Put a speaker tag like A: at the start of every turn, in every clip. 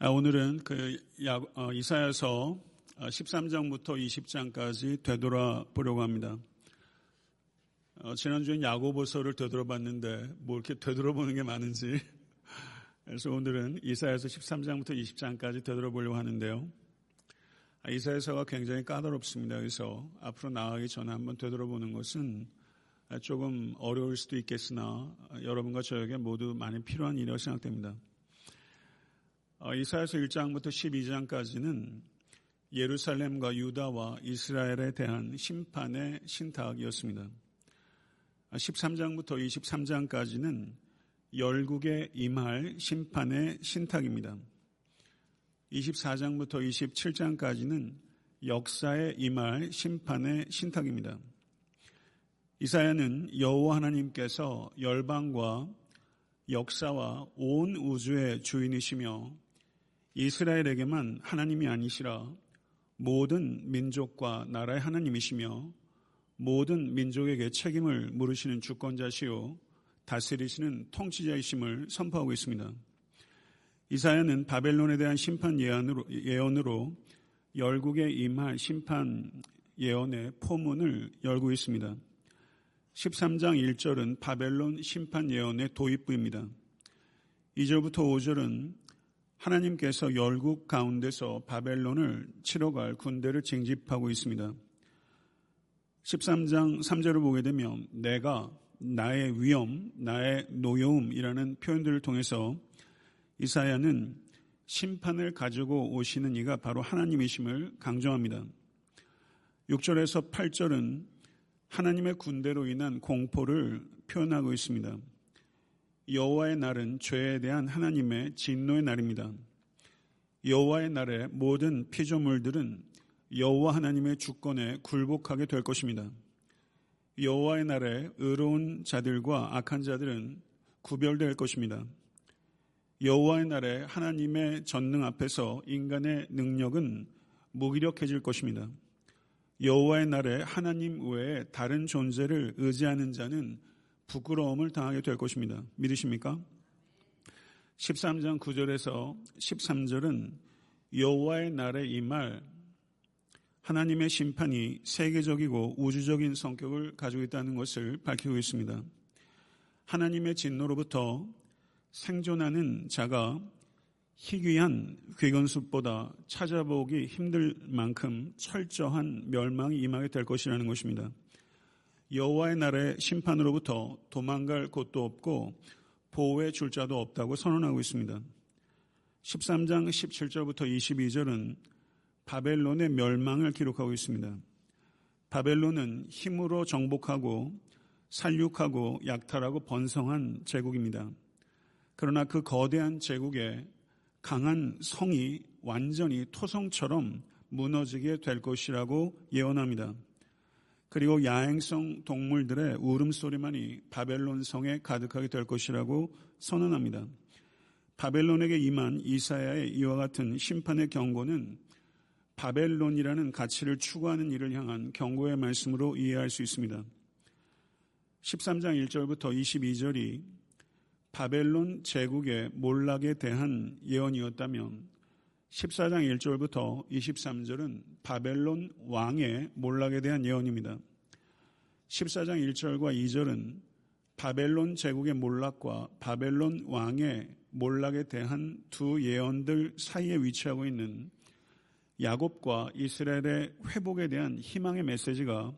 A: 아, 오늘은 그 어, 이사야서 13장부터 어, 20장까지 되돌아보려고 합니다. 어, 지난주엔 야고보서를 되돌아봤는데 뭐 이렇게 되돌아보는 게 많은지 그래서 오늘은 이사야서 13장부터 20장까지 되돌아보려고 하는데요. 아, 이사야서가 굉장히 까다롭습니다. 그래서 앞으로 나가기 전에 한번 되돌아보는 것은 조금 어려울 수도 있겠으나 여러분과 저에게 모두 많이 필요한 일이라고 생각됩니다. 어, 이사야서 1장부터 12장까지는 예루살렘과 유다와 이스라엘에 대한 심판의 신탁이었습니다. 13장부터 아, 23장까지는 열국에 임할 심판의 신탁입니다. 24장부터 27장까지는 역사에 임할 심판의 신탁입니다. 이사야는 여호와 하나님께서 열방과 역사와 온 우주의 주인이시며 이스라엘에게만 하나님이 아니시라 모든 민족과 나라의 하나님이시며 모든 민족에게 책임을 물으시는 주권자시요 다스리시는 통치자이심을 선포하고 있습니다. 이사야는 바벨론에 대한 심판 예언으로, 예언으로 열국에 임할 심판 예언의 포문을 열고 있습니다. 13장 1절은 바벨론 심판 예언의 도입부입니다. 2절부터 5절은 하나님께서 열국 가운데서 바벨론을 치러 갈 군대를 징집하고 있습니다. 13장 3절을 보게 되면 내가 나의 위험, 나의 노여움이라는 표현들을 통해서 이사야는 심판을 가지고 오시는 이가 바로 하나님이심을 강조합니다. 6절에서 8절은 하나님의 군대로 인한 공포를 표현하고 있습니다. 여호와의 날은 죄에 대한 하나님의 진노의 날입니다. 여호와의 날에 모든 피조물들은 여호와 하나님의 주권에 굴복하게 될 것입니다. 여호와의 날에 의로운 자들과 악한 자들은 구별될 것입니다. 여호와의 날에 하나님의 전능 앞에서 인간의 능력은 무기력해질 것입니다. 여호와의 날에 하나님 외에 다른 존재를 의지하는 자는 부끄러움을 당하게 될 것입니다. 믿으십니까? 13장 9절에서 13절은 여호와의 날에 이말 하나님의 심판이 세계적이고 우주적인 성격을 가지고 있다는 것을 밝히고 있습니다. 하나님의 진노로부터 생존하는 자가 희귀한 귀건숲보다 찾아보기 힘들 만큼 철저한 멸망이 임하게 될 것이라는 것입니다. 여호와의 날의 심판으로부터 도망갈 곳도 없고 보호해 줄 자도 없다고 선언하고 있습니다. 13장 17절부터 22절은 바벨론의 멸망을 기록하고 있습니다. 바벨론은 힘으로 정복하고 살육하고 약탈하고 번성한 제국입니다. 그러나 그 거대한 제국에 강한 성이 완전히 토성처럼 무너지게 될 것이라고 예언합니다. 그리고 야행성 동물들의 울음소리만이 바벨론 성에 가득하게 될 것이라고 선언합니다. 바벨론에게 임한 이사야의 이와 같은 심판의 경고는 바벨론이라는 가치를 추구하는 일을 향한 경고의 말씀으로 이해할 수 있습니다. 13장 1절부터 22절이 바벨론 제국의 몰락에 대한 예언이었다면 14장 1절부터 23절은 바벨론 왕의 몰락에 대한 예언입니다. 14장 1절과 2절은 바벨론 제국의 몰락과 바벨론 왕의 몰락에 대한 두 예언들 사이에 위치하고 있는 야곱과 이스라엘의 회복에 대한 희망의 메시지가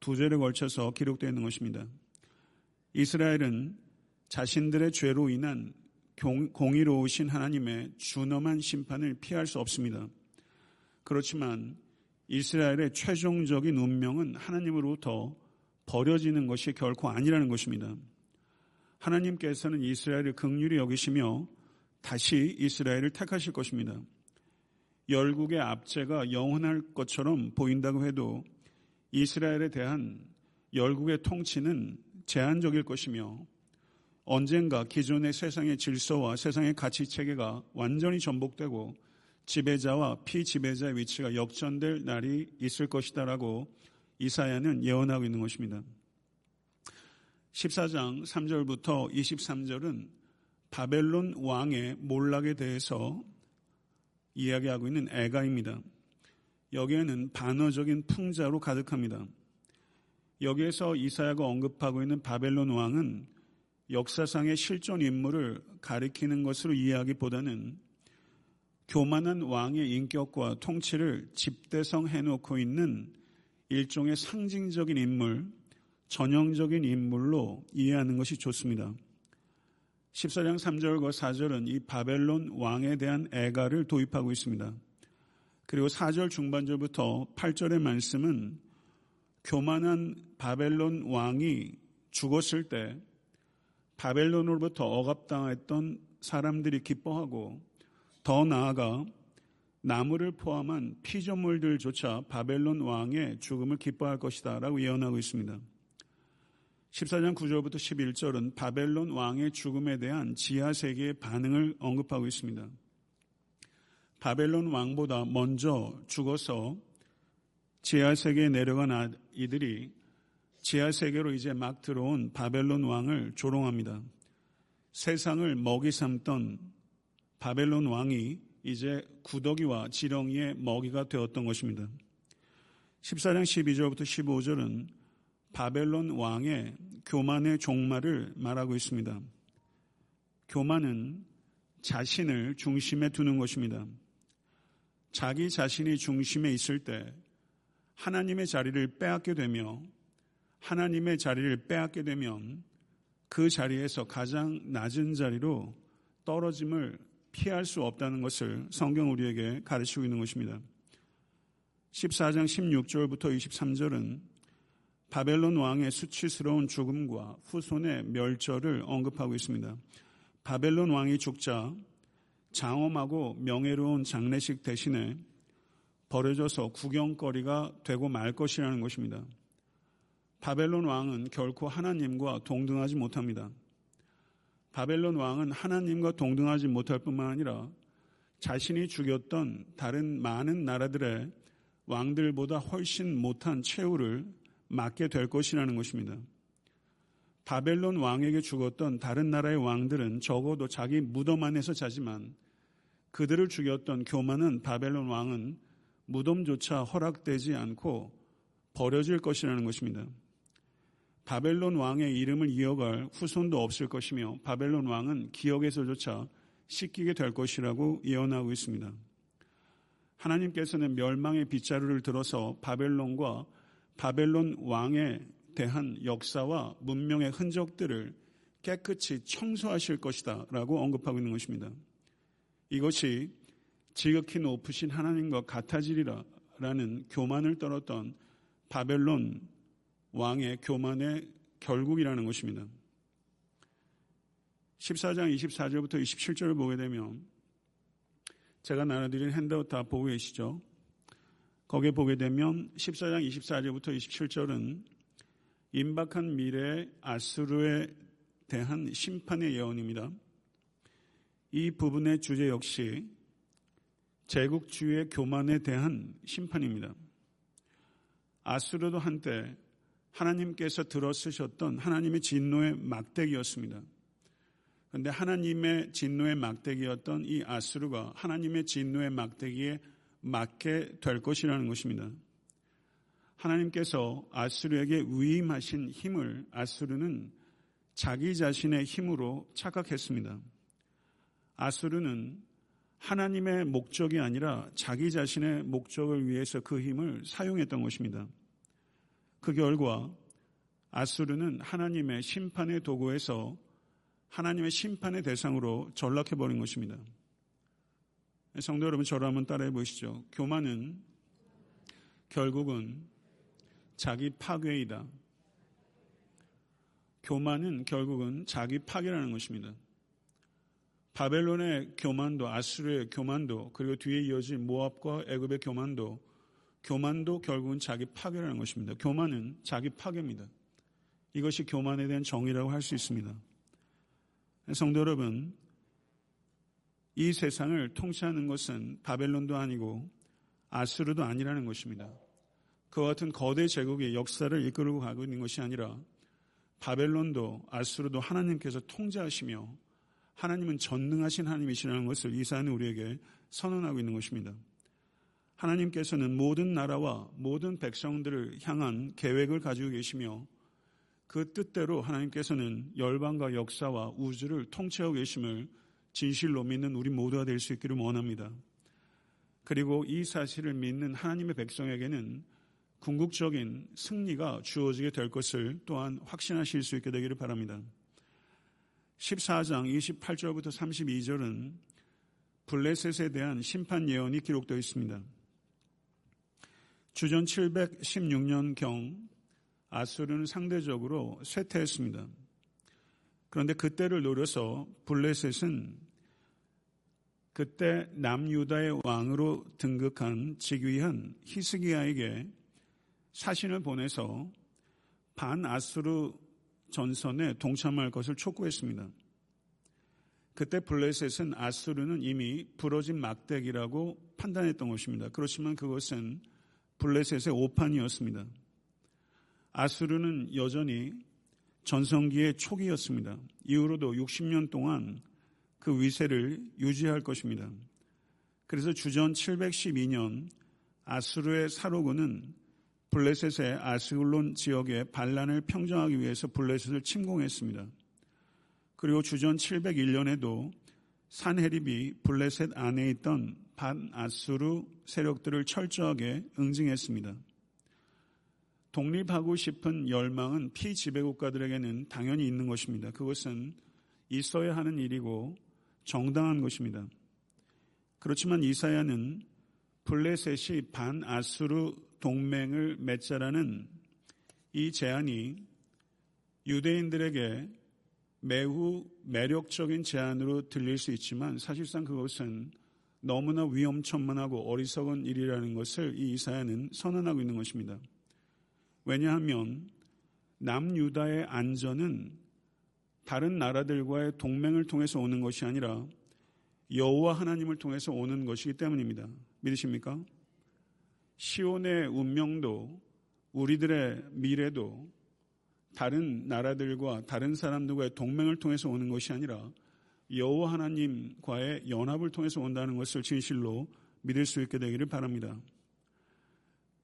A: 두 절에 걸쳐서 기록되어 있는 것입니다. 이스라엘은 자신들의 죄로 인한 공의로우신 하나님의 준엄한 심판을 피할 수 없습니다. 그렇지만 이스라엘의 최종적인 운명은 하나님으로부터 버려지는 것이 결코 아니라는 것입니다. 하나님께서는 이스라엘을 극률히 여기시며 다시 이스라엘을 택하실 것입니다. 열국의 압제가 영원할 것처럼 보인다고 해도 이스라엘에 대한 열국의 통치는 제한적일 것이며 언젠가 기존의 세상의 질서와 세상의 가치 체계가 완전히 전복되고 지배자와 피지배자의 위치가 역전될 날이 있을 것이다라고 이사야는 예언하고 있는 것입니다. 14장 3절부터 23절은 바벨론 왕의 몰락에 대해서 이야기하고 있는 애가입니다. 여기에는 반어적인 풍자로 가득합니다. 여기에서 이사야가 언급하고 있는 바벨론 왕은 역사상의 실존 인물을 가리키는 것으로 이해하기보다는 교만한 왕의 인격과 통치를 집대성 해놓고 있는 일종의 상징적인 인물, 전형적인 인물로 이해하는 것이 좋습니다. 14장 3절과 4절은 이 바벨론 왕에 대한 애가를 도입하고 있습니다. 그리고 4절 중반절부터 8절의 말씀은 교만한 바벨론 왕이 죽었을 때 바벨론으로부터 억압당했던 사람들이 기뻐하고 더 나아가 나무를 포함한 피조물들조차 바벨론 왕의 죽음을 기뻐할 것이다 라고 예언하고 있습니다. 14장 9절부터 11절은 바벨론 왕의 죽음에 대한 지하 세계의 반응을 언급하고 있습니다. 바벨론 왕보다 먼저 죽어서 지하 세계에 내려간 아이들이 지하 세계로 이제 막 들어온 바벨론 왕을 조롱합니다. 세상을 먹이 삼던 바벨론 왕이 이제 구더기와 지렁이의 먹이가 되었던 것입니다. 14장 12절부터 15절은 바벨론 왕의 교만의 종말을 말하고 있습니다. 교만은 자신을 중심에 두는 것입니다. 자기 자신이 중심에 있을 때 하나님의 자리를 빼앗게 되며 하나님의 자리를 빼앗게 되면 그 자리에서 가장 낮은 자리로 떨어짐을 피할 수 없다는 것을 성경 우리에게 가르치고 있는 것입니다. 14장 16절부터 23절은 바벨론 왕의 수치스러운 죽음과 후손의 멸절을 언급하고 있습니다. 바벨론 왕이 죽자 장엄하고 명예로운 장례식 대신에 버려져서 구경거리가 되고 말 것이라는 것입니다. 바벨론 왕은 결코 하나님과 동등하지 못합니다. 바벨론 왕은 하나님과 동등하지 못할 뿐만 아니라 자신이 죽였던 다른 많은 나라들의 왕들보다 훨씬 못한 최후를 맞게 될 것이라는 것입니다. 바벨론 왕에게 죽었던 다른 나라의 왕들은 적어도 자기 무덤 안에서 자지만 그들을 죽였던 교만은 바벨론 왕은 무덤조차 허락되지 않고 버려질 것이라는 것입니다. 바벨론 왕의 이름을 이어갈 후손도 없을 것이며 바벨론 왕은 기억에서조차 씻기게 될 것이라고 예언하고 있습니다. 하나님께서는 멸망의 빗자루를 들어서 바벨론과 바벨론 왕에 대한 역사와 문명의 흔적들을 깨끗이 청소하실 것이다 라고 언급하고 있는 것입니다. 이것이 지극히 높으신 하나님과 같아지리라 라는 교만을 떨었던 바벨론 왕의 교만의 결국이라는 것입니다. 14장 24절부터 27절을 보게 되면 제가 나눠드린 핸드아웃 다 보고 계시죠? 거기에 보게 되면 14장 24절부터 27절은 임박한 미래의 아수르에 대한 심판의 예언입니다. 이 부분의 주제 역시 제국주의의 교만에 대한 심판입니다. 아수르도 한때 하나님께서 들어쓰셨던 하나님의 진노의 막대기였습니다. 그런데 하나님의 진노의 막대기였던 이 아수르가 하나님의 진노의 막대기에 맞게 될 것이라는 것입니다. 하나님께서 아수르에게 위임하신 힘을 아수르는 자기 자신의 힘으로 착각했습니다. 아수르는 하나님의 목적이 아니라 자기 자신의 목적을 위해서 그 힘을 사용했던 것입니다. 그 결과 아수르는 하나님의 심판의 도구에서 하나님의 심판의 대상으로 전락해버린 것입니다. 성도 여러분 저를 한번 따라해 보시죠. 교만은 결국은 자기 파괴이다. 교만은 결국은 자기 파괴라는 것입니다. 바벨론의 교만도, 아수르의 교만도, 그리고 뒤에 이어진 모압과 애굽의 교만도, 교만도 결국은 자기 파괴라는 것입니다. 교만은 자기 파괴입니다. 이것이 교만에 대한 정의라고 할 수 있습니다. 성도 여러분, 이 세상을 통치하는 것은 바벨론도 아니고 아수르도 아니라는 것입니다. 그와 같은 거대 제국의 역사를 이끌고 가고 있는 것이 아니라 바벨론도 아수르도 하나님께서 통제하시며 하나님은 전능하신 하나님이시라는 것을 이사는 우리에게 선언하고 있는 것입니다. 하나님께서는 모든 나라와 모든 백성들을 향한 계획을 가지고 계시며 그 뜻대로 하나님께서는 열방과 역사와 우주를 통치하고 계심을 진실로 믿는 우리 모두가 될 수 있기를 원합니다. 그리고 이 사실을 믿는 하나님의 백성에게는 궁극적인 승리가 주어지게 될 것을 또한 확신하실 수 있게 되기를 바랍니다. 14장 28절부터 32절은 블레셋에 대한 심판 예언이 기록되어 있습니다. 주전 716년경 아수르는 상대적으로 쇠퇴했습니다. 그런데 그때를 노려서 블레셋은 그때 남유다의 왕으로 등극한 직위한 히스기야에게 사신을 보내서 반아수르 전선에 동참할 것을 촉구했습니다. 그때 블레셋은 아수르는 이미 부러진 막대기라고 판단했던 것입니다. 그렇지만 그것은 블레셋의 오판이었습니다. 아수르는 여전히 전성기의 초기였습니다. 이후로도 60년 동안 그 위세를 유지할 것입니다. 그래서 주전 712년 아수르의 사로군은 블레셋의 아스울론 지역의 반란을 평정하기 위해서 블레셋을 침공했습니다. 그리고 주전 701년에도 산헤립이 블레셋 안에 있던 반 아수르 세력들을 철저하게 응징했습니다. 독립하고 싶은 열망은 피지배 국가들에게는 당연히 있는 것입니다. 그것은 있어야 하는 일이고 정당한 것입니다. 그렇지만 이사야는 블레셋이 반 아수르 동맹을 맺자라는 이 제안이 유대인들에게 매우 매력적인 제안으로 들릴 수 있지만 사실상 그것은 너무나 위험천만하고 어리석은 일이라는 것을 이 이사야는 선언하고 있는 것입니다. 왜냐하면 남유다의 안전은 다른 나라들과의 동맹을 통해서 오는 것이 아니라 여호와 하나님을 통해서 오는 것이기 때문입니다. 믿으십니까? 시온의 운명도 우리들의 미래도 다른 나라들과 다른 사람들과의 동맹을 통해서 오는 것이 아니라 여호와 하나님과의 연합을 통해서 온다는 것을 진실로 믿을 수 있게 되기를 바랍니다.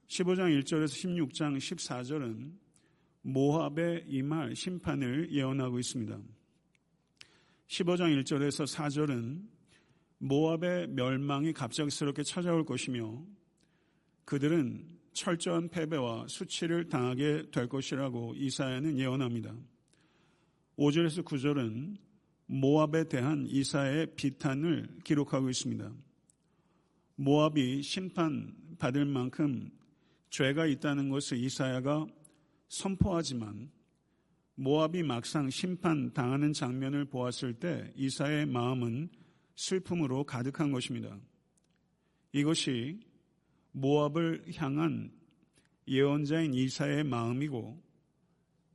A: 15장 1절에서 16장 14절은 모압의 임할 심판을 예언하고 있습니다. 15장 1절에서 4절은 모압의 멸망이 갑작스럽게 찾아올 것이며 그들은 철저한 패배와 수치를 당하게 될 것이라고 이사야는 예언합니다. 5절에서 9절은 모압에 대한 이사의 비탄을 기록하고 있습니다. 모압이 심판받을 만큼 죄가 있다는 것을 이사야가 선포하지만 모압이 막상 심판 당하는 장면을 보았을 때 이사의 마음은 슬픔으로 가득한 것입니다. 이것이 모압을 향한 예언자인 이사의 마음이고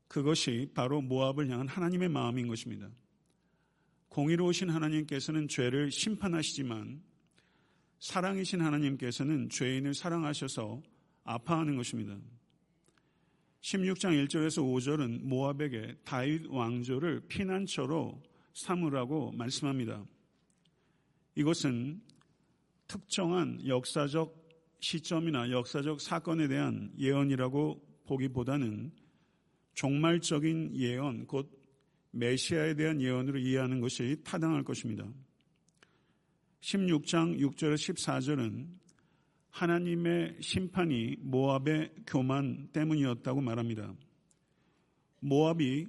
A: 그것이 바로 모압을 향한 하나님의 마음인 것입니다. 공의로우신 하나님께서는 죄를 심판하시지만 사랑이신 하나님께서는 죄인을 사랑하셔서 아파하는 것입니다. 16장 1절에서 5절은 모압에게 다윗 왕조를 피난처로 삼으라고 말씀합니다. 이것은 특정한 역사적 시점이나 역사적 사건에 대한 예언이라고 보기보다는 종말적인 예언, 곧 메시아에 대한 예언으로 이해하는 것이 타당할 것입니다. 16장 6절에서 14절은 하나님의 심판이 모압의 교만 때문이었다고 말합니다. 모압이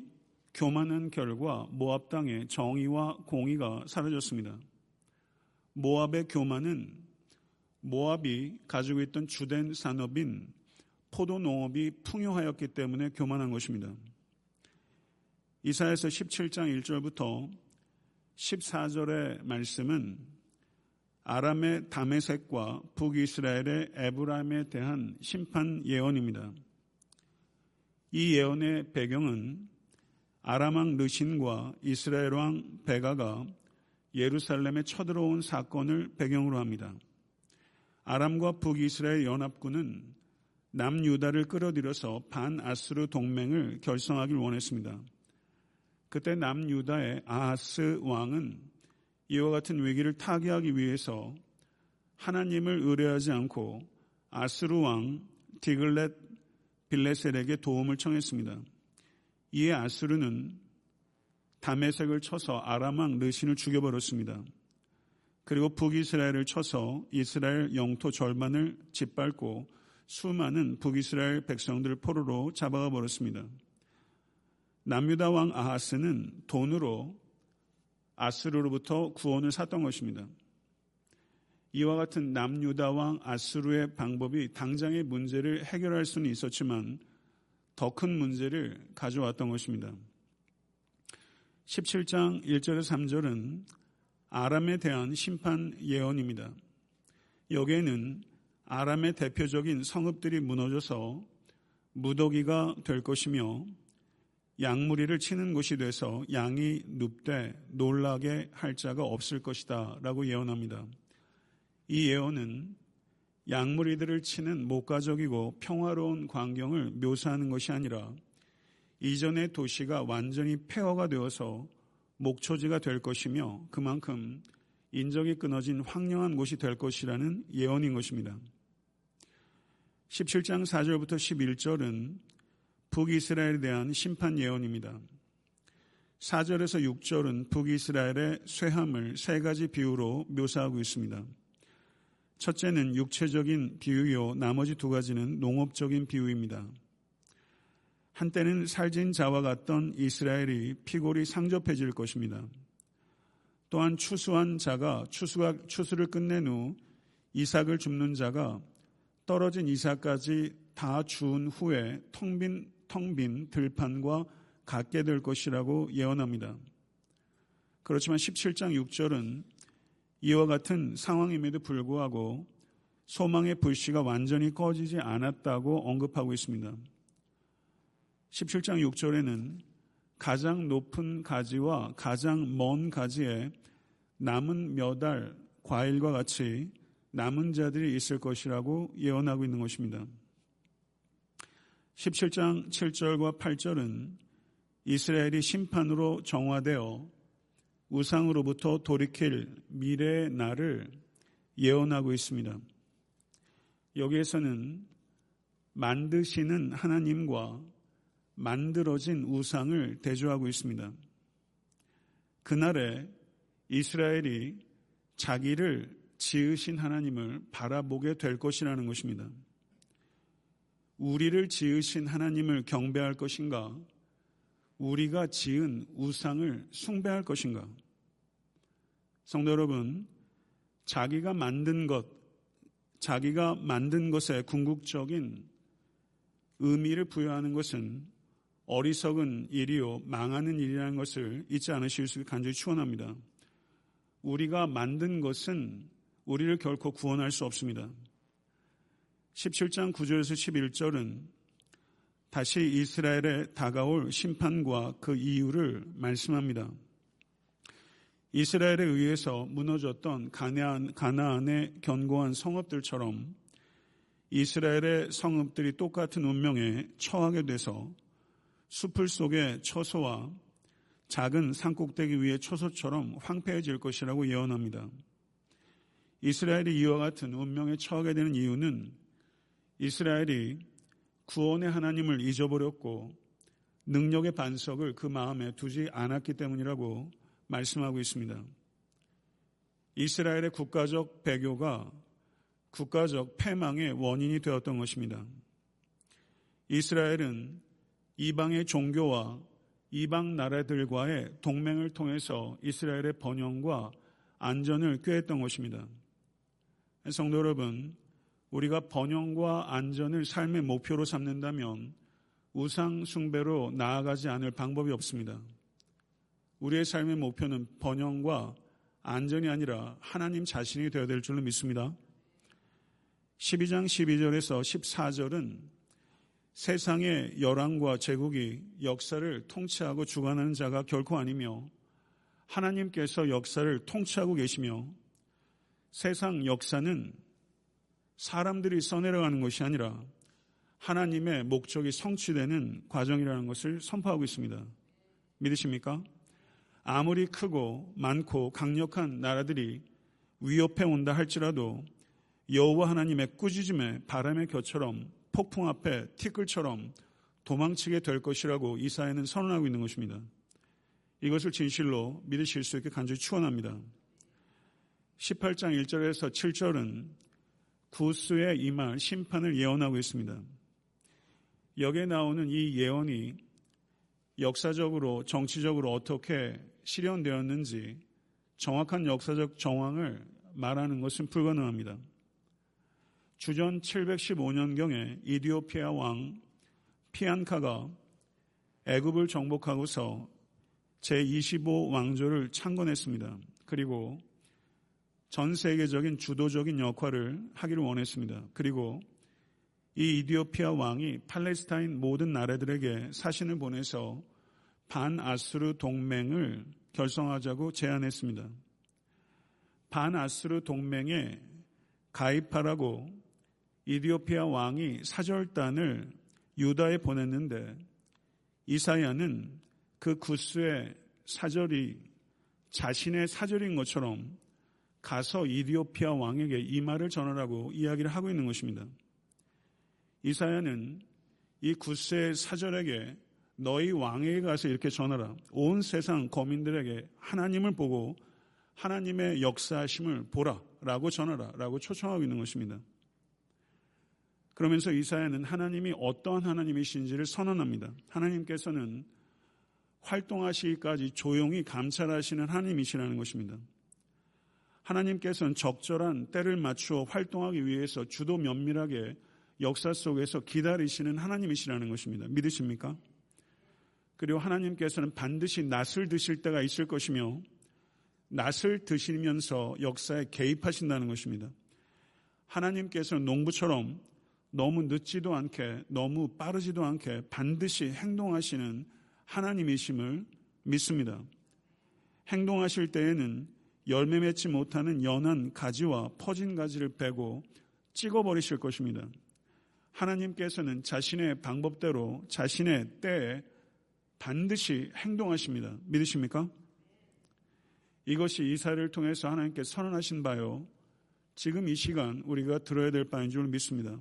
A: 교만한 결과 모압 땅의 정의와 공의가 사라졌습니다. 모압의 교만은 모압이 가지고 있던 주된 산업인 포도 농업이 풍요하였기 때문에 교만한 것입니다. 이사에서 17장 1절부터 14절의 말씀은 아람의 다메색과 북이스라엘의 에브라임에 대한 심판 예언입니다. 이 예언의 배경은 아람 왕 르신과 이스라엘 왕 베가가 예루살렘에 쳐들어온 사건을 배경으로 합니다. 아람과 북이스라엘 연합군은 남유다를 끌어들여서 반아스르 동맹을 결성하길 원했습니다. 그때 남유다의 아하스 왕은 이와 같은 위기를 타개하기 위해서 하나님을 의뢰하지 않고 아스루 왕 디글렛 빌레셀에게 도움을 청했습니다. 이에 아스루는 담에색을 쳐서 아람왕 르신을 죽여버렸습니다. 그리고 북이스라엘을 쳐서 이스라엘 영토 절반을 짓밟고 수많은 북이스라엘 백성들을 포로로 잡아가 버렸습니다. 남유다 왕 아하스는 돈으로 아스루로부터 구원을 샀던 것입니다. 이와 같은 남유다 왕 아스루의 방법이 당장의 문제를 해결할 수는 있었지만 더 큰 문제를 가져왔던 것입니다. 17장 1절에서 3절은 아람에 대한 심판 예언입니다. 여기에는 아람의 대표적인 성읍들이 무너져서 무더기가 될 것이며 양무리를 치는 곳이 돼서 양이 눕되 놀라게 할 자가 없을 것이다 라고 예언합니다. 이 예언은 양무리들을 치는 목가적이고 평화로운 광경을 묘사하는 것이 아니라 이전의 도시가 완전히 폐허가 되어서 목초지가 될 것이며 그만큼 인적이 끊어진 황량한 곳이 될 것이라는 예언인 것입니다. 17장 4절부터 11절은 북이스라엘에 대한 심판 예언입니다. 4절에서 6절은 북이스라엘의 쇠함을 세 가지 비유로 묘사하고 있습니다. 첫째는 육체적인 비유요, 나머지 두 가지는 농업적인 비유입니다. 한때는 살진 자와 같던 이스라엘이 피골이 상접해질 것입니다. 또한 추수한 자가 추수가, 추수를 끝낸 후 이삭을 줍는 자가 떨어진 이삭까지 다 주운 후에 텅 빈 텅 빈 들판과 같게 될 것이라고 예언합니다. 그렇지만 17장 6절은 이와 같은 상황임에도 불구하고 소망의 불씨가 완전히 꺼지지 않았다고 언급하고 있습니다. 17장 6절에는 가장 높은 가지와 가장 먼 가지에 남은 몇 알 과일과 같이 남은 자들이 있을 것이라고 예언하고 있는 것입니다. 17장 7절과 8절은 이스라엘이 심판으로 정화되어 우상으로부터 돌이킬 미래의 날을 예언하고 있습니다. 여기에서는 만드시는 하나님과 만들어진 우상을 대조하고 있습니다. 그날에 이스라엘이 자기를 지으신 하나님을 바라보게 될 것이라는 것입니다. 우리를 지으신 하나님을 경배할 것인가? 우리가 지은 우상을 숭배할 것인가? 성도 여러분, 자기가 만든 것, 자기가 만든 것에 궁극적인 의미를 부여하는 것은 어리석은 일이요, 망하는 일이라는 것을 잊지 않으실 수 간절히 추원합니다. 우리가 만든 것은 우리를 결코 구원할 수 없습니다. 17장 9절에서 11절은 다시 이스라엘에 다가올 심판과 그 이유를 말씀합니다. 이스라엘에 의해서 무너졌던 가나안, 가나안의 견고한 성읍들처럼 이스라엘의 성읍들이 똑같은 운명에 처하게 돼서 숲을 속의 처소와 작은 산꼭대기 위의 처소처럼 황폐해질 것이라고 예언합니다. 이스라엘이 이와 같은 운명에 처하게 되는 이유는 이스라엘이 구원의 하나님을 잊어버렸고 능력의 반석을 그 마음에 두지 않았기 때문이라고 말씀하고 있습니다. 이스라엘의 국가적 배교가 국가적 패망의 원인이 되었던 것입니다. 이스라엘은 이방의 종교와 이방 나라들과의 동맹을 통해서 이스라엘의 번영과 안전을 꾀했던 것입니다. 성도 여러분, 우리가 번영과 안전을 삶의 목표로 삼는다면 우상 숭배로 나아가지 않을 방법이 없습니다. 우리의 삶의 목표는 번영과 안전이 아니라 하나님 자신이 되어야 될 줄로 믿습니다. 12장 12절에서 14절은 세상의 열왕과 제국이 역사를 통치하고 주관하는 자가 결코 아니며 하나님께서 역사를 통치하고 계시며 세상 역사는 사람들이 써내려가는 것이 아니라 하나님의 목적이 성취되는 과정이라는 것을 선포하고 있습니다. 믿으십니까? 아무리 크고 많고 강력한 나라들이 위협해 온다 할지라도 여호와 하나님의 꾸짖음에 바람의 겨처럼 폭풍 앞에 티끌처럼 도망치게 될 것이라고 이사야는 선언하고 있는 것입니다. 이것을 진실로 믿으실 수 있게 간절히 축원합니다. 18장 1절에서 7절은 구스의 이말 심판을 예언하고 있습니다. 여기에 나오는 이 예언이 역사적으로 정치적으로 어떻게 실현되었는지 정확한 역사적 정황을 말하는 것은 불가능합니다. 주전 715년경에 이디오피아 왕 피안카가 애굽을 정복하고서 제25 왕조를 창건했습니다. 그리고 전 세계적인 주도적인 역할을 하기를 원했습니다. 그리고 이 이디오피아 왕이 팔레스타인 모든 나라들에게 사신을 보내서 반아스르 동맹을 결성하자고 제안했습니다. 반아스르 동맹에 가입하라고 이디오피아 왕이 사절단을 유다에 보냈는데 이사야는 그 구스의 사절이 자신의 사절인 것처럼 가서 이디오피아 왕에게 이 말을 전하라고 이야기를 하고 있는 것입니다. 이사야는 이 구스의 사절에게 너희 왕에게 가서 이렇게 전하라. 온 세상 거민들에게 하나님을 보고 하나님의 역사심을 보라. 라고 전하라. 라고 초청하고 있는 것입니다. 그러면서 이사야는 하나님이 어떠한 하나님이신지를 선언합니다. 하나님께서는 활동하시기까지 조용히 감찰하시는 하나님이시라는 것입니다. 하나님께서는 적절한 때를 맞추어 활동하기 위해서 주도 면밀하게 역사 속에서 기다리시는 하나님이시라는 것입니다. 믿으십니까? 그리고 하나님께서는 반드시 낯을 드실 때가 있을 것이며 낯을 드시면서 역사에 개입하신다는 것입니다. 하나님께서는 농부처럼 너무 늦지도 않게 너무 빠르지도 않게 반드시 행동하시는 하나님이심을 믿습니다. 행동하실 때에는 열매 맺지 못하는 연한 가지와 퍼진 가지를 빼고 찍어버리실 것입니다. 하나님께서는 자신의 방법대로 자신의 때에 반드시 행동하십니다. 믿으십니까? 이것이 이사를 통해서 하나님께 선언하신 바요. 지금 이 시간 우리가 들어야 될 바인 줄 믿습니다.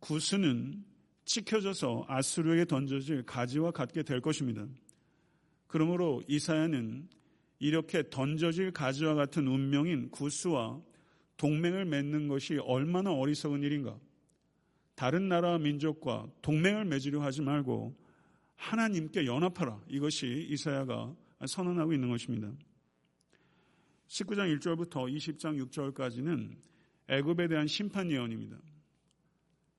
A: 구스는 찍혀져서 아수르에게 던져질 가지와 같게 될 것입니다. 그러므로 이사야는 이렇게 던져질 가지와 같은 운명인 구스와 동맹을 맺는 것이 얼마나 어리석은 일인가. 다른 나라 민족과 동맹을 맺으려 하지 말고 하나님께 연합하라. 이것이 이사야가 선언하고 있는 것입니다. 19장 1절부터 20장 6절까지는 애굽에 대한 심판 예언입니다.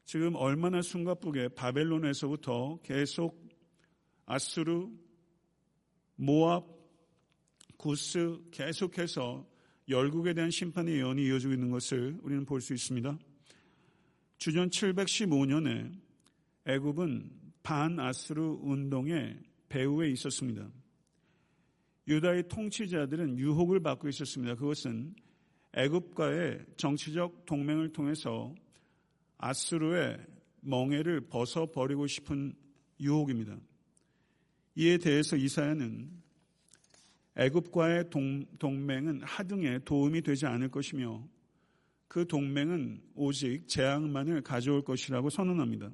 A: 지금 얼마나 숨가쁘게 바벨론에서부터 계속 아수르, 모압, 구스 계속해서 열국에 대한 심판의 예언이 이어지고 있는 것을 우리는 볼 수 있습니다. 주전 715년에 애굽은 반아스르 운동의 배후에 있었습니다. 유다의 통치자들은 유혹을 받고 있었습니다. 그것은 애굽과의 정치적 동맹을 통해서 아스르의 멍해를 벗어버리고 싶은 유혹입니다. 이에 대해서 이사야는 애굽과의 동맹은 하등에 도움이 되지 않을 것이며 그 동맹은 오직 재앙만을 가져올 것이라고 선언합니다.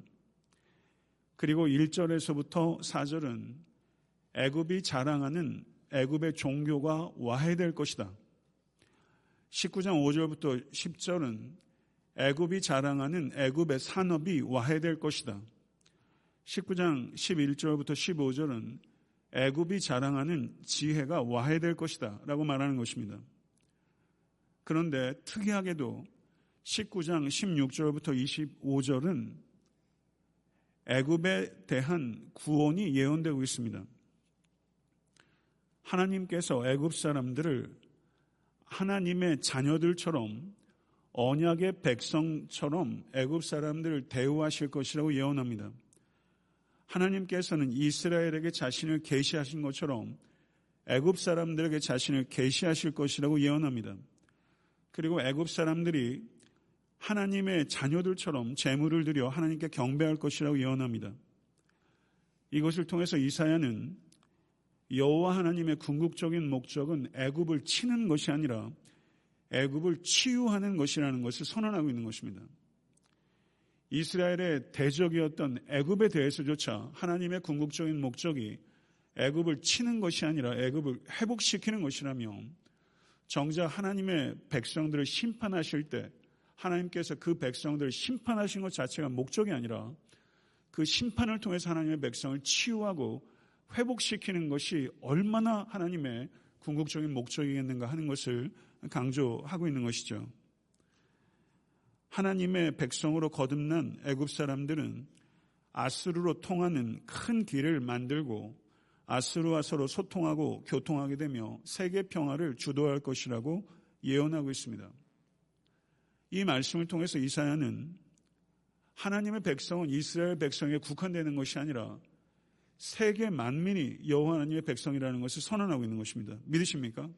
A: 그리고 1절에서부터 4절은 애굽이 자랑하는 애굽의 종교가 와해될 것이다. 19장 5절부터 10절은 애굽이 자랑하는 애굽의 산업이 와해될 것이다. 19장 11절부터 15절은 애굽이 자랑하는 지혜가 와해될 것이다. 라고 말하는 것입니다. 그런데 특이하게도 19장 16절부터 25절은 애굽에 대한 구원이 예언되고 있습니다. 하나님께서 애굽 사람들을 하나님의 자녀들처럼 언약의 백성처럼 애굽 사람들을 대우하실 것이라고 예언합니다. 하나님께서는 이스라엘에게 자신을 계시하신 것처럼 애굽 사람들에게 자신을 계시하실 것이라고 예언합니다. 그리고 애굽 사람들이 하나님의 자녀들처럼 재물을 드려 하나님께 경배할 것이라고 예언합니다. 이것을 통해서 이사야는 여호와 하나님의 궁극적인 목적은 애굽을 치는 것이 아니라 애굽을 치유하는 것이라는 것을 선언하고 있는 것입니다. 이스라엘의 대적이었던 애굽에 대해서조차 하나님의 궁극적인 목적이 애굽을 치는 것이 아니라 애굽을 회복시키는 것이라면 정작 하나님의 백성들을 심판하실 때 하나님께서 그 백성들을 심판하신 것 자체가 목적이 아니라 그 심판을 통해서 하나님의 백성을 치유하고 회복시키는 것이 얼마나 하나님의 궁극적인 목적이겠는가 하는 것을 강조하고 있는 것이죠. 하나님의 백성으로 거듭난 애굽 사람들은 아스루로 통하는 큰 길을 만들고 아스루와 서로 소통하고 교통하게 되며 세계 평화를 주도할 것이라고 예언하고 있습니다. 이 말씀을 통해서 이사야는 하나님의 백성은 이스라엘 백성에 국한되는 것이 아니라 세계 만민이 여호와 하나님의 백성이라는 것을 선언하고 있는 것입니다. 믿으십니까?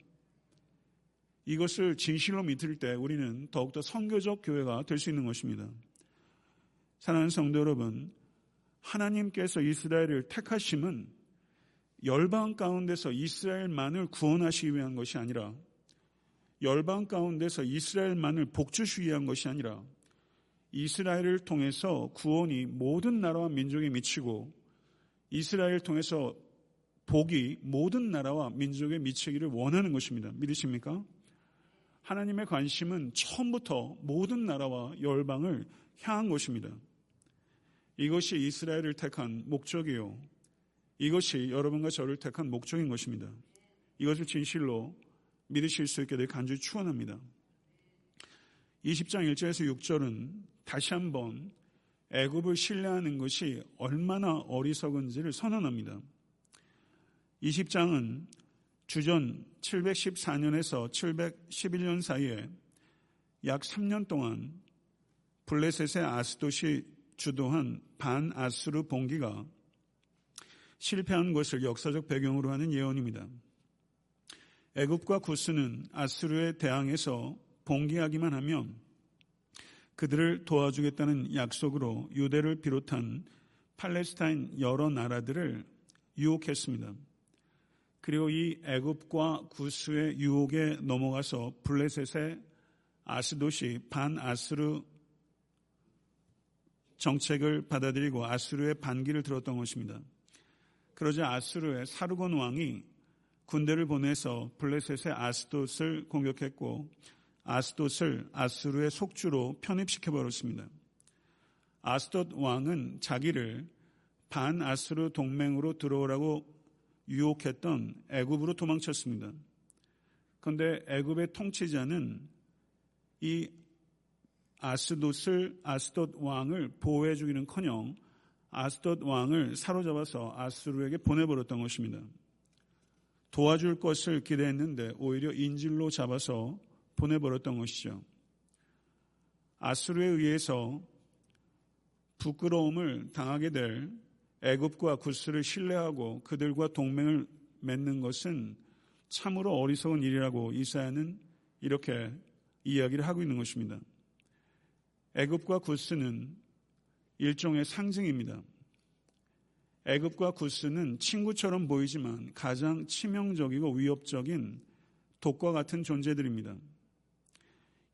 A: 이것을 진실로 믿을 때 우리는 더욱더 성교적 교회가 될 수 있는 것입니다. 사랑하는 성도 여러분, 하나님께서 이스라엘을 택하심은 열방 가운데서 이스라엘만을 구원하시기 위한 것이 아니라 열방 가운데서 이스라엘만을 복주시기 위한 것이 아니라 이스라엘을 통해서 구원이 모든 나라와 민족에 미치고 이스라엘을 통해서 복이 모든 나라와 민족에 미치기를 원하는 것입니다. 믿으십니까? 하나님의 관심은 처음부터 모든 나라와 열방을 향한 것입니다. 이것이 이스라엘을 택한 목적이요. 이것이 여러분과 저를 택한 목적인 것입니다. 이것을 진실로 믿으실 수 있게 될 간절히 축원합니다. 20장 1절에서 6절은 다시 한번 애굽을 신뢰하는 것이 얼마나 어리석은지를 선언합니다. 20장은 주전 714년에서 711년 사이에 약 3년 동안 블레셋의 아스돗이 주도한 반아스르 봉기가 실패한 것을 역사적 배경으로 하는 예언입니다. 애굽과 구스는 아스르에 대항해서 봉기하기만 하면 그들을 도와주겠다는 약속으로 유대를 비롯한 팔레스타인 여러 나라들을 유혹했습니다. 그리고 이 애굽과 구스의 유혹에 넘어가서 블레셋의 아스도시 반아스르 정책을 받아들이고 아스르의 반기를 들었던 것입니다. 그러자 아스르의 사르곤 왕이 군대를 보내서 블레셋의 아스돗을 공격했고 아스돗을 아스르의 속주로 편입시켜 버렸습니다. 아스돗 왕은 자기를 반아스르 동맹으로 들어오라고 유혹했던 애굽으로 도망쳤습니다. 그런데 애굽의 통치자는 이 아스돗을 아스돗 왕을 보호해 주기는커녕 아스돗 왕을 사로잡아서 아스루에게 보내버렸던 것입니다. 도와줄 것을 기대했는데 오히려 인질로 잡아서 보내버렸던 것이죠. 아스루에 의해서 부끄러움을 당하게 될 애굽과 구스를 신뢰하고 그들과 동맹을 맺는 것은 참으로 어리석은 일이라고 이사야는 이렇게 이야기를 하고 있는 것입니다. 애굽과 구스는 일종의 상징입니다. 애굽과 구스는 친구처럼 보이지만 가장 치명적이고 위협적인 독과 같은 존재들입니다.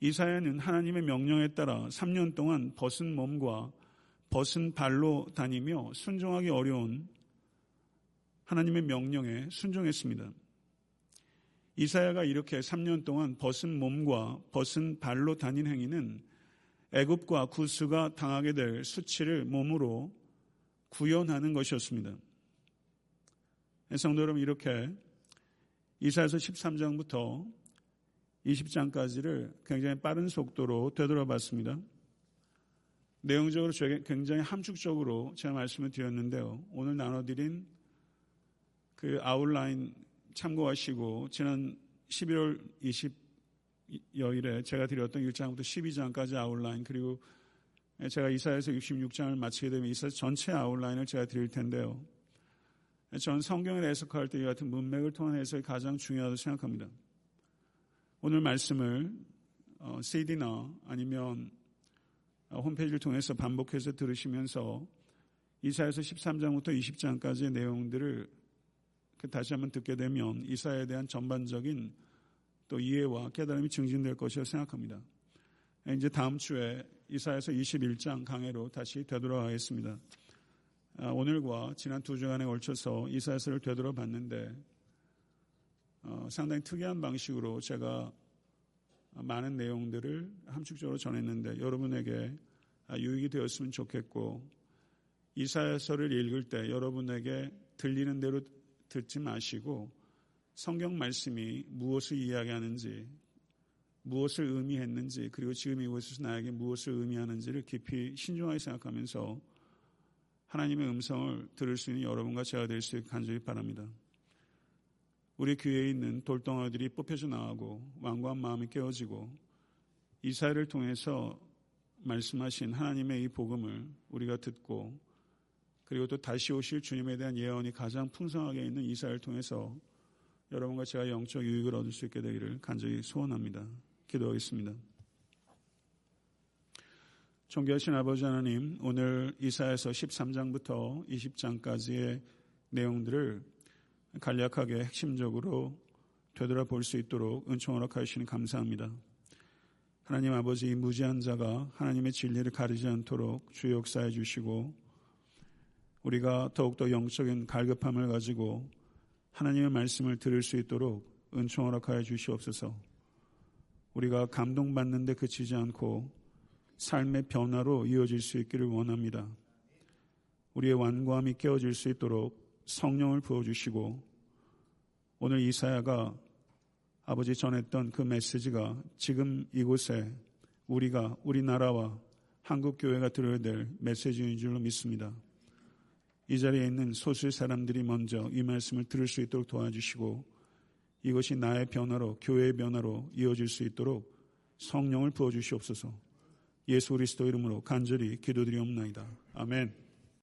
A: 이사야는 하나님의 명령에 따라 3년 동안 벗은 몸과 벗은 발로 다니며 순종하기 어려운 하나님의 명령에 순종했습니다. 이사야가 이렇게 3년 동안 벗은 몸과 벗은 발로 다닌 행위는 애굽과 구스가 당하게 될 수치를 몸으로 구현하는 것이었습니다. 성도 여러분 이렇게 이사야서 13장부터 20장까지를 굉장히 빠른 속도로 되돌아봤습니다. 내용적으로 굉장히 함축적으로 제가 말씀을 드렸는데요. 오늘 나눠드린 그 아웃라인 참고하시고 지난 11월 20여일에 제가 드렸던 1장부터 12장까지 아웃라인 그리고 제가 이사에서 66장을 마치게 되면 이사 전체 아웃라인을 제가 드릴 텐데요. 전 성경을 해석할 때 이 같은 문맥을 통한 해석이 가장 중요하다고 생각합니다. 오늘 말씀을 CD나 어, 아니면 어, 홈페이지를 통해서 반복해서 들으시면서 이사에서 13장부터 20장까지의 내용들을 그 다시 한번 듣게 되면 이사에 대한 전반적인 또 이해와 깨달음이 증진될 것이라 생각합니다. 이제 다음 주에 이사에서 21장 강해로 다시 되돌아가겠습니다. 아, 오늘과 지난 두 주간에 걸쳐서 이사에서를 되돌아봤는데 어, 상당히 특이한 방식으로 제가 많은 내용들을 함축적으로 전했는데 여러분에게 유익이 되었으면 좋겠고 이사야서를 읽을 때 여러분에게 들리는 대로 듣지 마시고 성경 말씀이 무엇을 이야기하는지 무엇을 의미했는지 그리고 지금 이곳에서 나에게 무엇을 의미하는지를 깊이 신중하게 생각하면서 하나님의 음성을 들을 수 있는 여러분과 제가 될 수 있게 간절히 바랍니다. 우리 교회에 있는 돌덩어리들이 뽑혀져 나가고 완고한 마음이 깨어지고 이사회를 통해서 말씀하신 하나님의 이 복음을 우리가 듣고 그리고 또 다시 오실 주님에 대한 예언이 가장 풍성하게 있는 이사를 통해서 여러분과 제가 영적 유익을 얻을 수 있게 되기를 간절히 소원합니다. 기도하겠습니다. 존귀하신 아버지 하나님, 오늘 이사에서 13장부터 20장까지의 내용들을 간략하게 핵심적으로 되돌아볼 수 있도록 은총 허락하시니 감사합니다. 하나님 아버지 이 무지한 자가 하나님의 진리를 가리지 않도록 주 역사해 주시고 우리가 더욱더 영적인 갈급함을 가지고 하나님의 말씀을 들을 수 있도록 은총 허락하여 주시옵소서. 우리가 감동받는 데 그치지 않고 삶의 변화로 이어질 수 있기를 원합니다. 우리의 완고함이 깨어질 수 있도록 성령을 부어주시고 오늘 이사야가 아버지 전했던 그 메시지가 지금 이곳에 우리가 우리나라와 한국 교회가 들어야 될 메시지인 줄로 믿습니다. 이 자리에 있는 소수 사람들이 먼저 이 말씀을 들을 수 있도록 도와주시고 이것이 나의 변화로 교회의 변화로 이어질 수 있도록 성령을 부어 주시옵소서. 예수 그리스도 이름으로 간절히 기도드리옵나이다. 아멘.